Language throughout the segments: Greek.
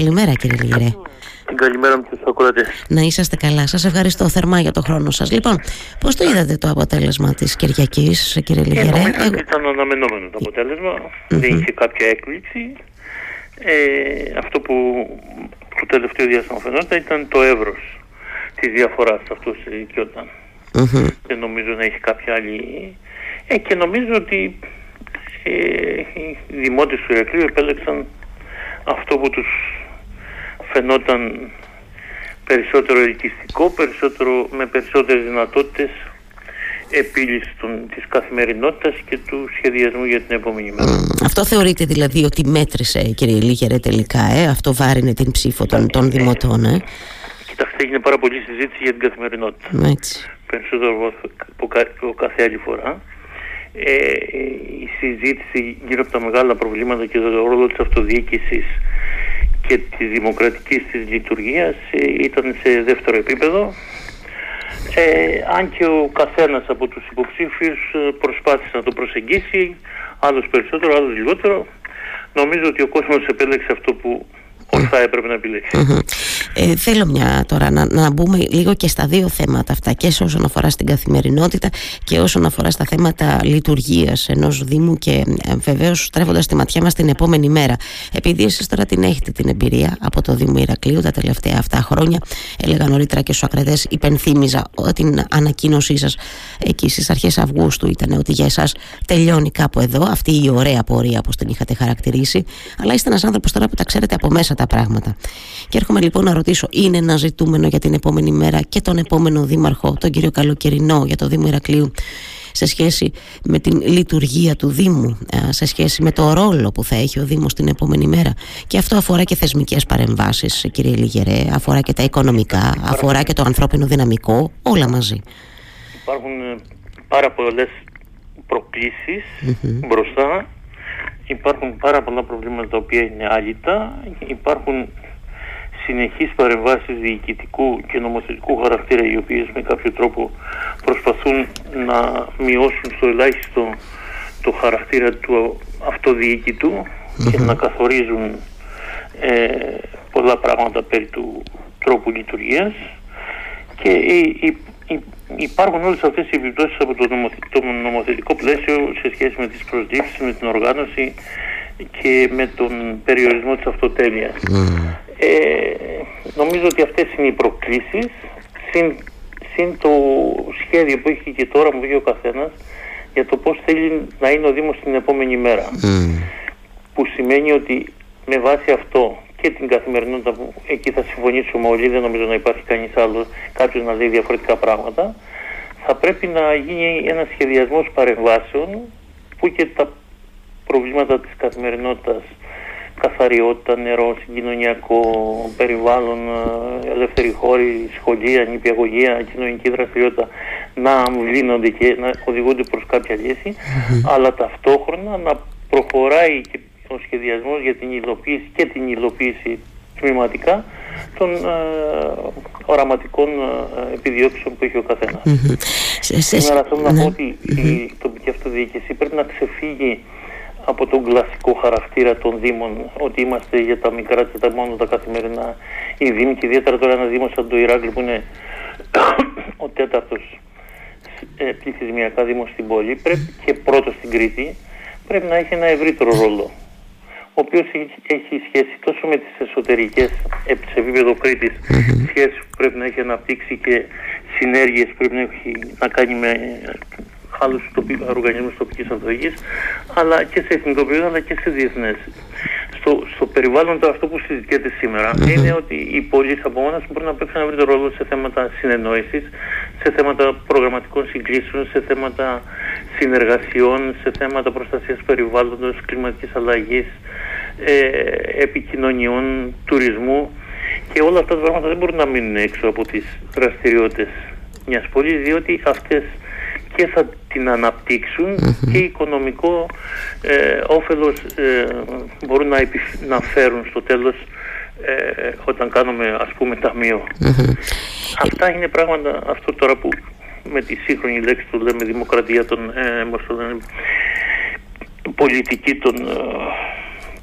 Καλημέρα κύριε Λιγερέ. Καλημέρα με τους ακροατές. Να είσαστε καλά. Σας ευχαριστώ θερμά για το χρόνο σας. Λοιπόν, πώς το είδατε το αποτέλεσμα της Κυριακής, κύριε Λιγερέ; Ε, νομίζω ότι ήταν αναμενόμενο το αποτελεσμα Δεν είχε κάποια έκπληξη. Ε, αυτό που το τελευταίο διάστημα φαινόταν ήταν το εύρος της διαφοράς. Αυτό συζητιόταν. Mm-hmm. Δεν νομίζω να έχει κάποια άλλη... Ε, και νομίζω ότι ε, οι δημότες του Ηρακλείου επέλεξαν αυτό που τους φαινόταν περισσότερο ελκυστικό, περισσότερο, με περισσότερες δυνατότητες επίλυσης των, της καθημερινότητας και του σχεδιασμού για την επόμενη μέρα. Αυτό θεωρείτε δηλαδή ότι μέτρησε κύριε Λίγερε τελικά, ε; αυτό βάρινε την ψήφο των, των δημοτών. Ε; Κοιτάξτε, έγινε πάρα πολύ συζήτηση για την καθημερινότητα. Έτσι. Περισσότερο από κάθε άλλη φορά. Ε, η συζήτηση γύρω από τα μεγάλα προβλήματα και το ρόλο της αυτοδιοίκησης και της δημοκρατικής της λειτουργίας ε, ήταν σε δεύτερο επίπεδο. Ε, αν και ο καθένας από τους υποψήφιους ε, προσπάθησε να το προσεγγίσει άλλος περισσότερο, άλλος λιγότερο. Νομίζω ότι ο κόσμος επέλεξε αυτό που ορθά έπρεπε να επιλέξει. Ε, θέλω μια τώρα να, να μπούμε λίγο και στα δύο θέματα αυτά και σε όσον αφορά στην καθημερινότητα και όσον αφορά στα θέματα λειτουργίας ενός Δήμου και ε, βεβαίως στρέφοντας τη ματιά μας την επόμενη μέρα. Επειδή εσείς τώρα την έχετε την εμπειρία από το Δήμο Ηρακλείου τα τελευταία αυτά χρόνια έλεγα νωρίτερα και στους ακραδές υπενθύμιζα την ανακοίνωσή σας εκεί στις αρχές Αυγούστου ήταν ότι για εσάς τελειώνει κάπου εδώ αυτή η ωραία πορεία όπως την είχατε χαρακτηρίσει αλλά είστε ένας άνθρωπος τώρα που τα ξέρετε από μέσα τα πράγματα. Και έρχομαι λοιπόν να ρωτήσω, είναι ένα ζητούμενο για την επόμενη μέρα και τον επόμενο δήμαρχο, τον κύριο Καλοκαιρινό, για το Δήμο Ηρακλείου, σε σχέση με την λειτουργία του Δήμου, σε σχέση με το ρόλο που θα έχει ο Δήμος την επόμενη μέρα. Και αυτό αφορά και θεσμικές παρεμβάσεις, κύριε Λιγερέ, αφορά και τα οικονομικά, αφορά και το ανθρώπινο δυναμικό, όλα μαζί. Υπάρχουν ε, πάρα πολλές μπροστά υπάρχουν πάρα πολλά προβλήματα τα οποία είναι άλυτα, υπάρχουν συνεχείς παρεμβάσεις διοικητικού και νομοθετικού χαρακτήρα οι οποίες με κάποιο τρόπο προσπαθούν να μειώσουν στο ελάχιστο το χαρακτήρα του αυτοδιοικητου και να καθορίζουν ε, πολλά πράγματα περί του τρόπου λειτουργίας. Και υπάρχουν όλες αυτές οι επιπτώσεις από το, νομοθετικό πλαίσιο σε σχέση με τις προσδίψεις, με την οργάνωση και με τον περιορισμό της αυτοτέλειας. Ε, νομίζω ότι αυτές είναι οι προκλήσεις συν, συν το σχέδιο που έχει και τώρα μου βγει ο καθένας για το πώς θέλει να είναι ο Δήμος την επόμενη μέρα. Που σημαίνει ότι με βάση αυτό και την καθημερινότητα που εκεί θα συμφωνήσουμε όλοι, δεν νομίζω να υπάρχει κανείς άλλος, κάποιος να λέει διαφορετικά πράγματα, θα πρέπει να γίνει ένας σχεδιασμός παρεμβάσεων που και τα προβλήματα της καθημερινότητας καθαριότητα, νερό, συγκοινωνιακό, περιβάλλον, ε, ελεύθερη χώρη, σχολεία, νηπιαγωγία, κοινωνική δραστηριότητα να αμβλύνονται και να οδηγούνται προς κάποια αλλά ταυτόχρονα να προχωράει και ο σχεδιασμός για την υλοποίηση και την υλοποίηση τμηματικά των ε, οραματικών ε, επιδιώξεων που έχει ο καθένας. Mm-hmm. Σήμερα θέλω να πω ότι η τοπική αυτοδιοίκηση πρέπει να ξεφύγει από τον κλασικό χαρακτήρα των Δήμων, ότι είμαστε για τα μικρά και τα μόνος τα καθημερινά οι Δήμοι και ιδιαίτερα τώρα ένας Δήμος σαν το Ηράκλειο που είναι ο τέταρτος ε, πληθυσμιακά Δήμος στην πόλη πρέπει και πρώτος στην Κρήτη πρέπει να έχει ένα ευρύτερο ρόλο ο οποίος έχει σχέση τόσο με τις εσωτερικές σε επίπεδο Κρήτης σχέσεις που πρέπει να έχει αναπτύξει και συνέργειες που πρέπει να έχει να κάνει με άλλους οργανισμούς τοπικής αυτοδιοίκησης αλλά και σε εθνικό επίπεδο αλλά και σε διεθνές. Στο, στο περιβάλλον το αυτό που συζητιέται είναι ότι οι πολίτες από μόνας μπορούν να παίξουν ένα ευρύτερο ρόλο σε θέματα συνεννόησης, σε θέματα προγραμματικών συγκλήσεων, σε θέματα συνεργασιών, σε θέματα προστασίας περιβάλλοντος, κλιματικής αλλαγής, ε, επικοινωνιών, τουρισμού και όλα αυτά τα πράγματα δεν μπορούν να μείνουν έξω από τις δραστηριότητες μιας πόλης διότι αυτές και θα την αναπτύξουν και οικονομικό ε, όφελος ε, μπορούν να, να φέρουν στο τέλος ε, όταν κάνουμε ας πούμε Αυτά είναι πράγματα, αυτό τώρα που με τη σύγχρονη λέξη το λέμε δημοκρατία των, ε, πολιτική των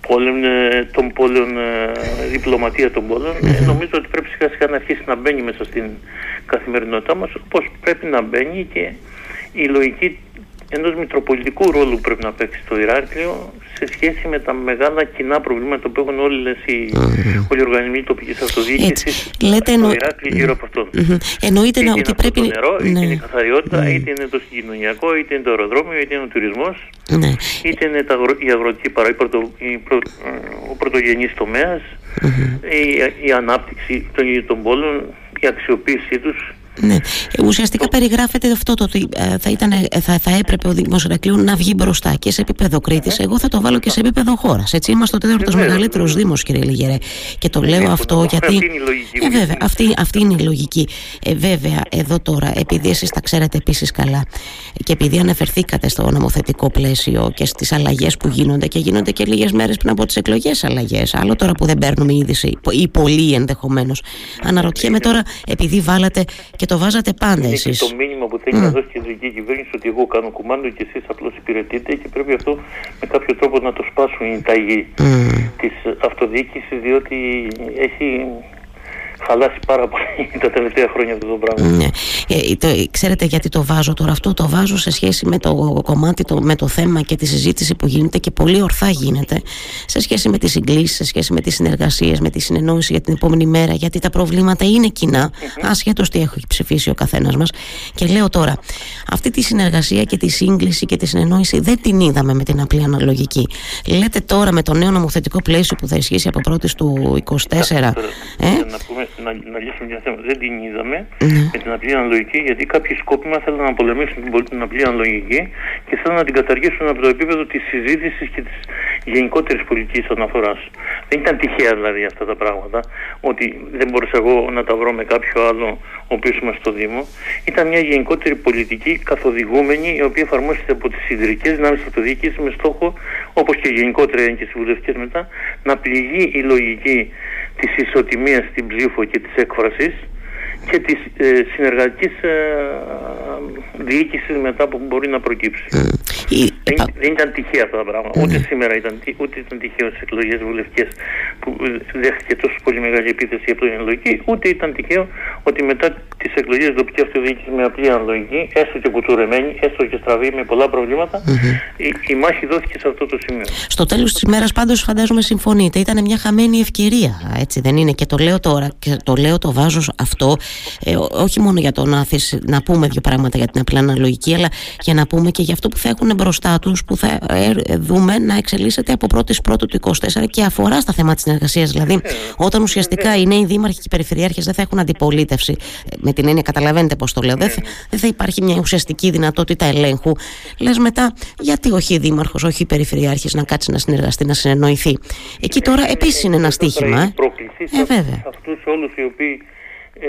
πόλεων, ε, των πόλεων, ε, διπλωματία των πόλεων, ε, νομίζω ότι πρέπει σιγά σιγά να αρχίσει να μπαίνει μέσα στην καθημερινότητά μας, όπως πρέπει να μπαίνει και η λογική ενός μητροπολιτικού ρόλου που πρέπει να παίξει το Ηράκλειο σε σχέση με τα μεγάλα κοινά προβλήματα που έχουν όλες οι, mm-hmm. όλοι οι οργανισμοί τοπικής αυτοδιοίκησης Λέτε στο Ηράκλειο γύρω από αυτό. Mm-hmm. Εννοείται είτε ότι πρέπει... το νερό, είτε ναι. είναι η καθαριότητα, mm. είτε είναι το συγκοινωνιακό, είτε είναι το αεροδρόμιο, είτε είναι ο τουρισμός, ναι. είτε είναι τα, η αγροτική παρά, η πρωτο, η προ, ο πρωτογενής τομέας, mm-hmm. η, η ανάπτυξη των, των πόλων, η αξιοποίησή τους ναι. Ουσιαστικά περιγράφεται αυτό το ότι ε, θα, ήταν, ε, θα, θα έπρεπε ο Δήμο Ηρακλείου να βγει μπροστά και σε επίπεδο Κρήτης. Εγώ θα το βάλω και σε επίπεδο χώρας. Έτσι είμαστε ο τέταρτος μεγαλύτερος Δήμος, κύριε Λιγερέ. Και το λέω αυτό γιατί. Αυτή είναι η λογική. Ε, βέβαια, αυτή, αυτή είναι η λογική. Ε, βέβαια, εδώ τώρα, επειδή εσείς τα ξέρετε επίσης καλά και επειδή αναφερθήκατε στο νομοθετικό πλαίσιο και στις αλλαγές που γίνονται και γίνονται και λίγες μέρες πριν από τις εκλογές αλλαγές. Άλλο τώρα που δεν παίρνουμε είδηση, ή πολύ ενδεχομένως. Αναρωτιέμαι τώρα, επειδή βάλατε και το βάζατε πάντα εσείς. Είναι το μήνυμα που θέλει mm. να δώσει και η δική κυβέρνηση ότι εγώ κάνω κουμάντο και εσείς απλώς υπηρετείτε και πρέπει αυτό με κάποιο τρόπο να το σπάσουν οι ταγοί mm. της αυτοδιοίκησης διότι έχει χαλάσει πάρα πολύ τα τελευταία χρόνια αυτό το πράγμα. Ναι. Ε, το, ξέρετε γιατί το βάζω τώρα αυτό, το βάζω σε σχέση με το κομμάτι, το, με το θέμα και τη συζήτηση που γίνεται και πολύ ορθά γίνεται σε σχέση με τις συγκλήσεις, σε σχέση με τις συνεργασίες, με τη συνεννόηση για την επόμενη μέρα, γιατί τα προβλήματα είναι κοινά, mm-hmm. ασχέτως τι έχει ψηφίσει ο καθένας μας. Και λέω τώρα, αυτή τη συνεργασία και τη σύγκληση και τη συνεννόηση δεν την είδαμε με την απλή αναλογική. Λέτε τώρα με το νέο νομοθετικό πλαίσιο που θα ισχύσει από πρώτης του 24. Ε; Να πούμε να, να λύσουμε μια θέμα. Δεν την είδαμε mm. με την απλή αναλογική, γιατί κάποιοι σκόπιμα θέλουν να πολεμήσουν την, την απλή αναλογική και θέλουν να την καταργήσουν από το επίπεδο της συζήτησης και της γενικότερης πολιτικής αναφοράς. Δεν ήταν τυχαία δηλαδή αυτά τα πράγματα, ότι δεν μπορούσα εγώ να τα βρω με κάποιο άλλο ο οποίος είμαστε στο Δήμο. Ήταν μια γενικότερη πολιτική καθοδηγούμενη, η οποία εφαρμόζεται από τις ιδρυτικές δυνάμεις αυτοδιοίκηση με στόχο, όπως και γενικότερα και συμβουλευτικέ μετά, να πληγεί η λογική της ισοτιμίας στην ψήφο και της έκφρασης και της ε, συνεργατικής ε, διοίκησης μετά που μπορεί να προκύψει. Δεν, δεν, ήταν τυχαία αυτά τα πράγματα. Ούτε σήμερα ήταν, ούτε ήταν τυχαίο στις εκλογές βουλευτικές που δέχτηκε τόσο πολύ μεγάλη επίθεση από την αναλογική, ούτε ήταν τυχαίο ότι μετά τις εκλογές τοπική αυτοδιοίκηση με απλή αναλογική, έστω και κουτουρεμένη, έστω και στραβή με πολλά προβλήματα, η, η μάχη δόθηκε σε αυτό το σημείο. Στο τέλος της μέρας, πάντως, φαντάζομαι συμφωνείτε. Ήταν μια χαμένη ευκαιρία, έτσι δεν είναι; Και το λέω τώρα, και το λέω, το βάζω αυτό, ε, όχι μόνο για το να, να πούμε δύο πράγματα για την απλή αναλογική, αλλά για να πούμε και για αυτό που θα έχουν μπροστά τους, που θα ε, δούμε να εξελίσσεται από 1η Πρώτου του 24 και αφορά στα θέματα της συνεργασίας. Δηλαδή, ε, όταν ουσιαστικά οι νέοι δήμαρχοι και οι περιφερειάρχες δεν θα έχουν αντιπολίτευση, με την έννοια, καταλαβαίνετε πώς το λέω, δεν θα, δεν θα υπάρχει μια ουσιαστική δυνατότητα ελέγχου. Λες μετά, γιατί όχι η δήμαρχος, όχι η περιφερειάρχης να κάτσει να συνεργαστεί, να συνεννοηθεί; Εκεί τώρα επίσης είναι ένα στίχημα. Ε, ε βέβαια. Αυτούς όλους οι οποίοι ε,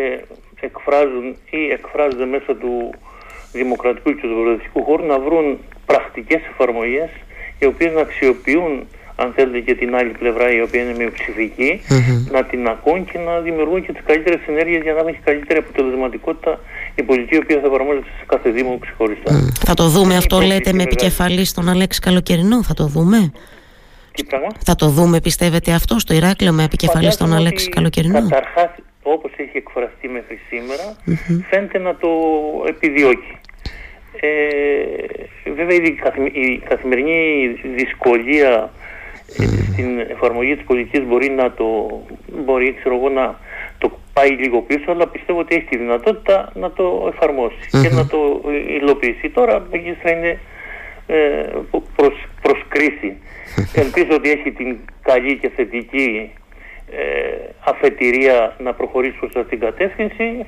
εκφράζουν ή εκφράζονται μέσα του δημοκρατικού και του προοδευτικού χώρου να βρουν πρακτικές εφαρμογές οι οποίες να αξιοποιούν αν θέλετε και την άλλη πλευρά η οποία είναι μειοψηφική mm-hmm. να την ακούν και να δημιουργούν και τις καλύτερες ενέργειες για να έχει καλύτερη αποτελεσματικότητα η πολιτική η οποία θα εφαρμόζεται σε κάθε δήμο ξεχωριστά. Mm. Θα το δούμε αυτό λέτε με επικεφαλής στον Αλέξη Καλοκαιρινό, θα το δούμε; Τι πράγμα; Θα το δούμε πιστεύετε αυτό στο Ηράκλειο με επικεφαλής στον Αλέξη Καλοκαιρινό; Καταρχάς όπως έχει εκφραστεί μέχρι σήμερα mm-hmm. φαίνεται να το επιδιώκει. Ε, βέβαια η καθημερινή δυσκολία ε, στην εφαρμογή της πολιτικής μπορεί να το, μπορεί, ξέρω εγώ, να το πάει λίγο πίσω, αλλά πιστεύω ότι έχει τη δυνατότητα να το εφαρμοσει και να το υλοποιήσει. Τώρα η θα είναι ε, προς, προς κρίση. Ελπίζω ότι έχει την καλή και θετική ε, αφετηρία να προχωρήσει προς αυτή την κατεύθυνση.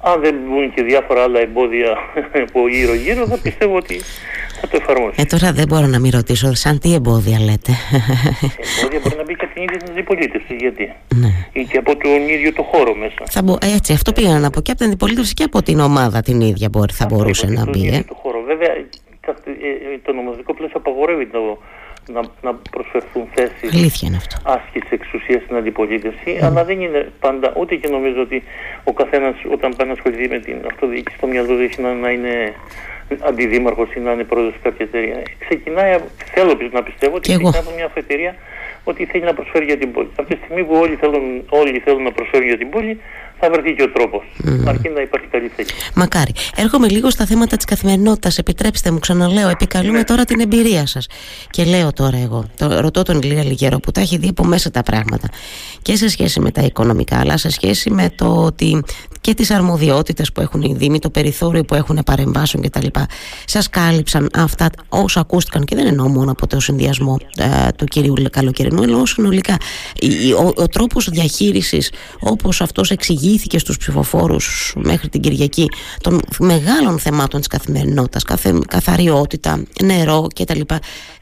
Αν δεν μπουν και διάφορα άλλα εμπόδια από γύρω-γύρω, θα πιστεύω ότι θα το εφαρμόσει. Ε, τώρα δεν μπορώ να μην ρωτήσω, σαν τι εμπόδια λέτε; Εμπόδια μπορεί να μπει και από την ίδια την αντιπολίτευση. Γιατί; Ναι. Ή και από τον ίδιο το χώρο μέσα. Θα μπο... Έτσι, αυτό πήγα να πω. Και από την αντιπολίτευση και από την ομάδα την ίδια μπορεί, θα μπορούσε να μπει. Ε. Το χώρο. Βέβαια, ε, το νομοθετικό πλαίσιο απαγορεύει το να, να προσφερθούν θέσεις άσκηση εξουσία στην αντιπολίτευση, αλλά δεν είναι πάντα, ούτε και νομίζω ότι ο καθένας όταν πάει να ασχοληθεί με την αυτοδιοίκηση στο μυαλό του έχει να, να είναι αντιδήμαρχος ή να είναι πρόεδρος σε κάποια εταιρεία. Ξεκινάει, θέλω να πιστεύω ότι ξεκινάει από μια αφετηρία ότι θέλει να προσφέρει για την πόλη. Από τη στιγμή που όλοι θέλουν, όλοι θέλουν να προσφέρουν για την πόλη, θα βρεθεί και ο τρόπος. Mm. Αρκεί να υπάρχει καλή θέση. Μακάρι. Έρχομαι λίγο στα θέματα της καθημερινότητας. Επιτρέψτε μου, ξαναλέω, επικαλούμε ναι. τώρα την εμπειρία σας. Και λέω τώρα εγώ, το, ρωτώ τον Ηλία Λιγέρο που τα έχει δει από μέσα τα πράγματα και σε σχέση με τα οικονομικά, αλλά σε σχέση με το ότι και τις αρμοδιότητες που έχουν οι Δήμοι, το περιθώριο που έχουν παρεμβάσεων κτλ. Σας κάλυψαν αυτά όσα ακούστηκαν και δεν εννοώ μόνο από το συνδυασμό ε, του κυρίου Καλοκαιρινού, αλλά συνολικά. Ο, ο, ο τρόπος διαχείρισης όπως αυτός εξηγήθηκε στους ψηφοφόρους μέχρι την Κυριακή των μεγάλων θεμάτων της καθημερινότητας, καθε, καθαριότητα, νερό κτλ.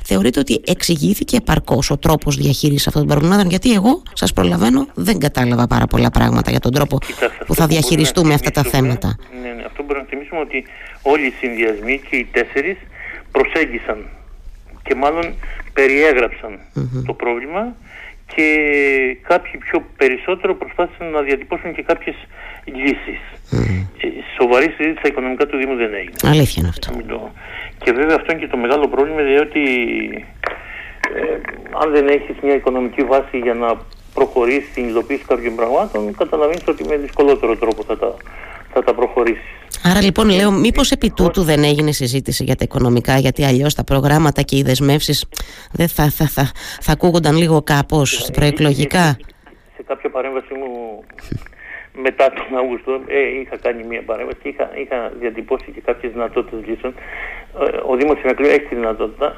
Θεωρείτε ότι εξηγήθηκε επαρκώς ο τρόπος διαχείρισης αυτών των προβλημάτων, γιατί εγώ σας προλαβαίνω δεν κατάλαβα πάρα πολλά πράγματα για τον τρόπο που θα διαχειριστούμε αυτά τα θέματα. Ναι, ναι, αυτό μπορούμε να θυμίσουμε ότι όλοι οι συνδυασμοί και οι τέσσερις προσέγγισαν και μάλλον το πρόβλημα και κάποιοι πιο περισσότερο προσπάθησαν να διατυπώσουν και κάποιες λύσεις. Mm. Σοβαρή συζήτηση στα οικονομικά του Δήμου δεν έγινε. Αλήθεια είναι αυτό. Και βέβαια αυτό είναι και το μεγάλο πρόβλημα διότι ε, αν δεν έχεις μια οικονομική βάση για να προχωρήσεις στην υλοποίηση κάποιων πραγμάτων, καταλαβαίνεις ότι με δυσκολότερο τρόπο θα τα, θα τα προχωρήσεις. Άρα λοιπόν λέω μήπως επί τούτου δεν έγινε συζήτηση για τα οικονομικά γιατί αλλιώς τα προγράμματα και οι δεσμεύσεις δεν θα, θα, θα, θα ακούγονταν λίγο κάπως προεκλογικά; Σε κάποια παρέμβαση μου μετά τον Αύγουστο ε, είχα κάνει μια παρέμβαση και είχα, είχα διατυπώσει και κάποιες δυνατότητες λύσεων. Ε, ο Δήμος Ηρακλείου έχει τη δυνατότητα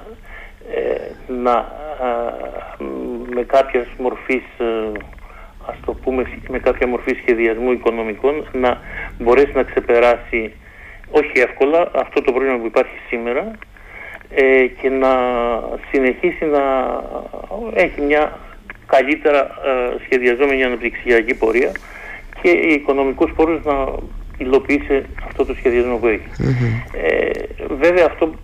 ε, να με κάποια μορφής ας το πούμε με κάποια μορφή σχεδιασμού οικονομικών να μπορέσει να ξεπεράσει όχι εύκολα αυτό το πρόβλημα που υπάρχει σήμερα ε, και να συνεχίσει να έχει μια καλύτερα ε, σχεδιαζόμενη αναπτυξιακή πορεία και οι οικονομικούς πόρους να υλοποιήσει αυτό το σχεδιασμό που εχει Ε, βέβαια αυτό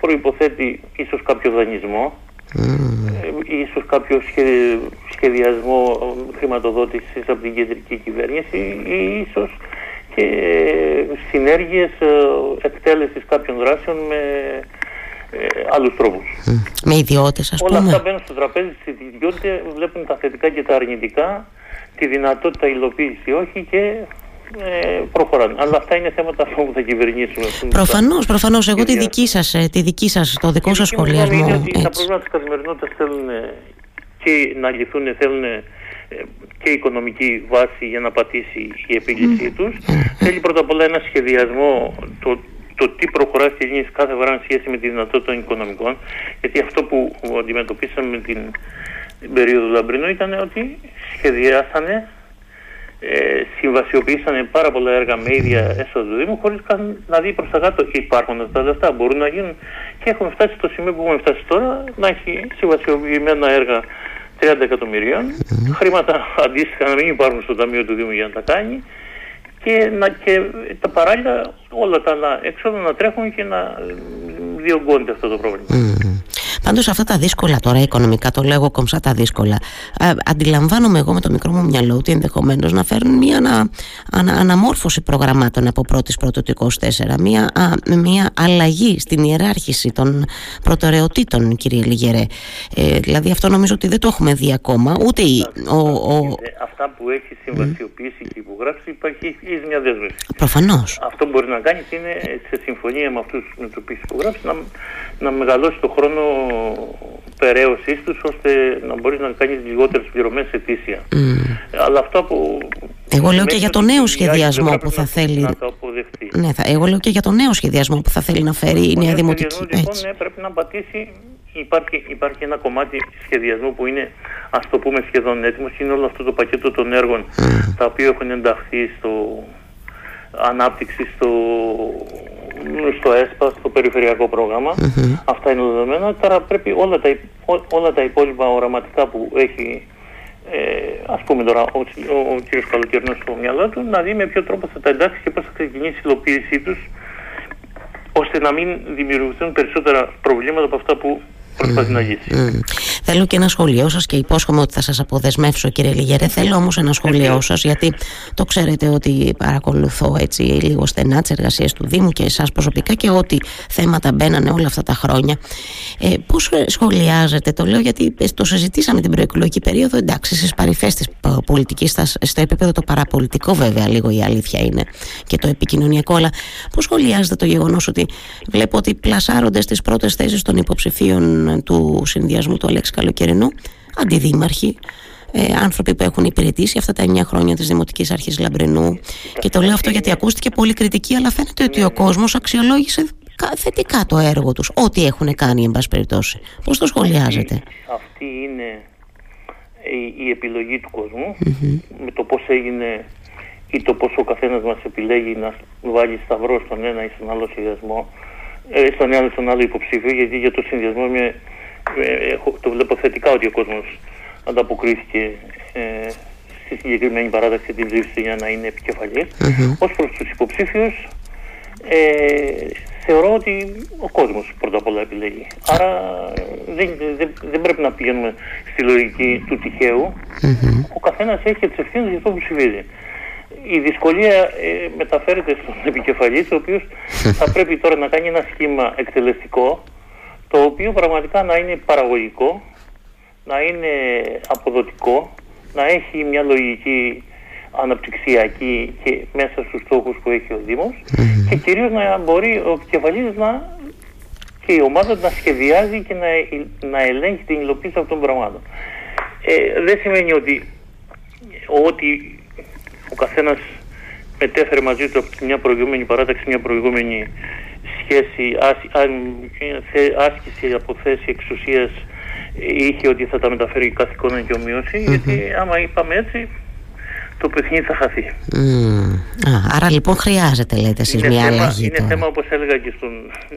προϋποθέτει ίσως κάποιο δανεισμό, ε, ίσως κάποιο σχεδιασμό χρηματοδότησης από την κεντρική κυβέρνηση ή ίσως και συνέργειες ε, εκτέλεσης κάποιων δράσεων με ε, άλλους τρόπους. Με ιδιώτες ας πούμε. Όλα αυτά μπαίνουν στο τραπέζι, οι ιδιώτες βλέπουν τα θετικά και τα αρνητικά, τη δυνατότητα υλοποίηση όχι και ε, προχωράνε. Αλλά αυτά είναι θέματα που θα κυβερνήσουμε. Προφανώς, προφανώς. Εγώ τη δική σας, ε, τη δική σας, το δικό σας σχολιασμό. Είναι ότι τα προβλήματα της καθημερινότητας θέλουν και να λυθούν, θέλουν και οικονομική βάση για να πατήσει η επίλυσή mm. τους. Θέλει πρώτα απ' όλα ένα σχεδιασμό το, το τι προχωρά στη λύνηση κάθε φορά σχέση με τη δυνατότητα των οικονομικών. Γιατί αυτό που αντιμετωπίσαμε με την, την περίοδο Λαμπρινού ήταν ότι σχεδιάσανε ε, συμβασιοποιήσανε πάρα πολλά έργα με ίδια έσοδα του Δήμου χωρίς να δει προς τα κάτω υπάρχουν αυτά τα λεφτά, μπορούν να γίνουν. Και έχουμε φτάσει στο σημείο που έχουμε φτάσει τώρα να έχει συμβασιοποιημένα έργα 30 εκατομμυρίων, χρήματα αντίστοιχα να μην υπάρχουν στο Ταμείο του Δήμου για να τα κάνει. Και, να, και τα παράλληλα όλα τα άλλα έξοδα να τρέχουν και να διωγγώνεται αυτό το πρόβλημα. Πάντως αυτά τα δύσκολα τώρα, οικονομικά το λέγω κομψά τα δύσκολα, ε, αντιλαμβάνομαι εγώ με το μικρό μου μυαλό ότι ενδεχομένως να φέρουν μια ανα, ανα, αναμόρφωση προγραμμάτων από πρώτης πρώτο του 24, μια, μια αλλαγή στην ιεράρχηση των προτεραιοτήτων, κύριε Λιγερέ. Ε, δηλαδή αυτό νομίζω ότι δεν το έχουμε δει ακόμα, ούτε ο, ο... Ε, αυτά που έχεις συμβασιοποιήσει mm. και υπογράψει υπάρχει ήδη μια δέσμευση. Προφανώς. Αυτό μπορεί να κάνει είναι σε συμφωνία με αυτούς με του οποίου υπογράψει να, να μεγαλώσει το χρόνο περαίωσής τους ώστε να μπορείς να κάνεις λιγότερες πληρωμές ετήσια. Mm. Αλλά αυτό που... Εγώ λέω και για το νέο σχεδιασμό που θα θέλει... Να το αποδεχτεί. Ναι, θα... εγώ λέω και για το νέο σχεδιασμό που θα θέλει να φέρει η νέα δημοτική. Λοιπόν, ναι, πρέπει να πατήσει Υπάρχει, υπάρχει ένα κομμάτι σχεδιασμού που είναι, ας το πούμε, σχεδόν έτοιμο. Είναι όλο αυτό το πακέτο των έργων mm. τα οποία έχουν ενταχθεί στο ανάπτυξη στο στο ΕΣΠΑ, στο περιφερειακό Αυτά είναι δεδομένα. Τώρα πρέπει όλα τα, όλα τα υπόλοιπα οραματικά που έχει ε, ας πούμε τώρα ο, ο, ο κ. Καλοκαιρινός στο μυαλό του να δει με ποιο τρόπο θα τα εντάξει και πώς θα ξεκινήσει η υλοποίησή τους ώστε να μην δημιουργηθούν περισσότερα προβλήματα από αυτά που προσπαθεί να λύσει. Θέλω και ένα σχόλιο σας και υπόσχομαι ότι θα σας αποδεσμεύσω, κύριε Λιγερέ. Θέλω όμως ένα σχόλιο σας, γιατί το ξέρετε ότι παρακολουθώ έτσι λίγο στενά τις εργασίες του Δήμου και εσάς προσωπικά και ό,τι θέματα μπαίνανε όλα αυτά τα χρόνια. Ε, Πώς σχολιάζετε, το λέω γιατί το συζητήσαμε την προεκλογική περίοδο, εντάξει, στι παρυφέ τη πολιτικής, στο επίπεδο το παραπολιτικό βέβαια, λίγο η αλήθεια είναι και το επικοινωνιακό, αλλά πώς σχολιάζετε το γεγονός ότι βλέπω ότι πλασάρονται στις πρώτες θέσεις των υποψηφίων του συνδυασμού του Αλέξη Καλοκαιρινού αντιδήμαρχοι, ε, άνθρωποι που έχουν υπηρετήσει αυτά τα 9 χρόνια της Δημοτικής Αρχής Λαμπρινού. Και το λέω αυτό γιατί ακούστηκε πολύ κριτική αλλά φαίνεται ότι ο κόσμος αξιολόγησε θετικά το έργο τους ό,τι έχουν κάνει εν πάση περιπτώσει. Πώς το σχολιάζετε; αυτή, είναι η, επιλογή του κοσμου με το πώς έγινε ή το πώς ο καθένας μας επιλέγει να βάλει σταυρό στον ένα ή στον άλλο συνδυασμό ε, στον ένα ή στον άλλο υποψήφιο γιατί για το συνδυασμό με, ε, το βλέπω θετικά ότι ο κόσμος ανταποκρίθηκε ε, στη συγκεκριμένη παράταξη την ψήφιση για να είναι επικεφαλής. Mm-hmm. Ως προς τους υποψήφιους ε, θεωρώ ότι ο κόσμος πρώτα απ' όλα επιλέγει. Άρα δεν, δεν, δεν πρέπει να πηγαίνουμε στη λογική του τυχαίου. Ο καθένας έχει και τις ευθύνες για αυτό που ψηφίζει. Η δυσκολία ε, μεταφέρεται στον επικεφαλής, ο οποίος θα πρέπει τώρα να κάνει ένα σχήμα εκτελεστικό, το οποίο πραγματικά να είναι παραγωγικό, να είναι αποδοτικό, να έχει μια λογική αναπτυξιακή και μέσα στους στόχους που έχει ο δημος και κυρίως να μπορεί ο επικεφαλής να και η ομάδα να σχεδιάζει και να, να ελέγχει την υλοποίηση αυτών των πραγμάτων. Ε, δεν σημαίνει ότι ότι ο καθένας μετέφερε μαζί του από μια προηγούμενη παράταξη, μια προηγούμενη σχέση, άσκηση από θέση εξουσίας είχε ότι θα τα μεταφέρει καθηκόνα και ομοιωση γιατί άμα είπαμε έτσι το παιχνίδι θα χαθεί. Α, άρα λοιπόν χρειάζεται λέτε εσείς μια θέμα, αλλαγή Είναι θέμα όπως έλεγα και στον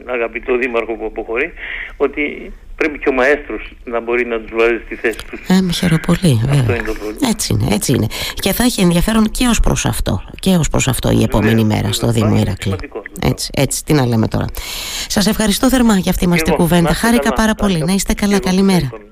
αγαπητό δήμαρχο που αποχωρεί ότι πρέπει και ο μαέστρος να μπορεί να τους βάζει στη θέση τους. Ε, με χαίρομαι πολύ. Αυτό είναι το πρόβλημα. Έτσι είναι, έτσι είναι. Και θα έχει ενδιαφέρον και ως προς αυτό. Και ως προς αυτό η επόμενη μέρα στο Δήμο Ηρακλή. Έτσι, έτσι, τι να λέμε τώρα. Σας ευχαριστώ θερμά για αυτή μας την κουβέντα. Χάρηκα πάρα πολύ. Να είστε καλά. Καλημέρα.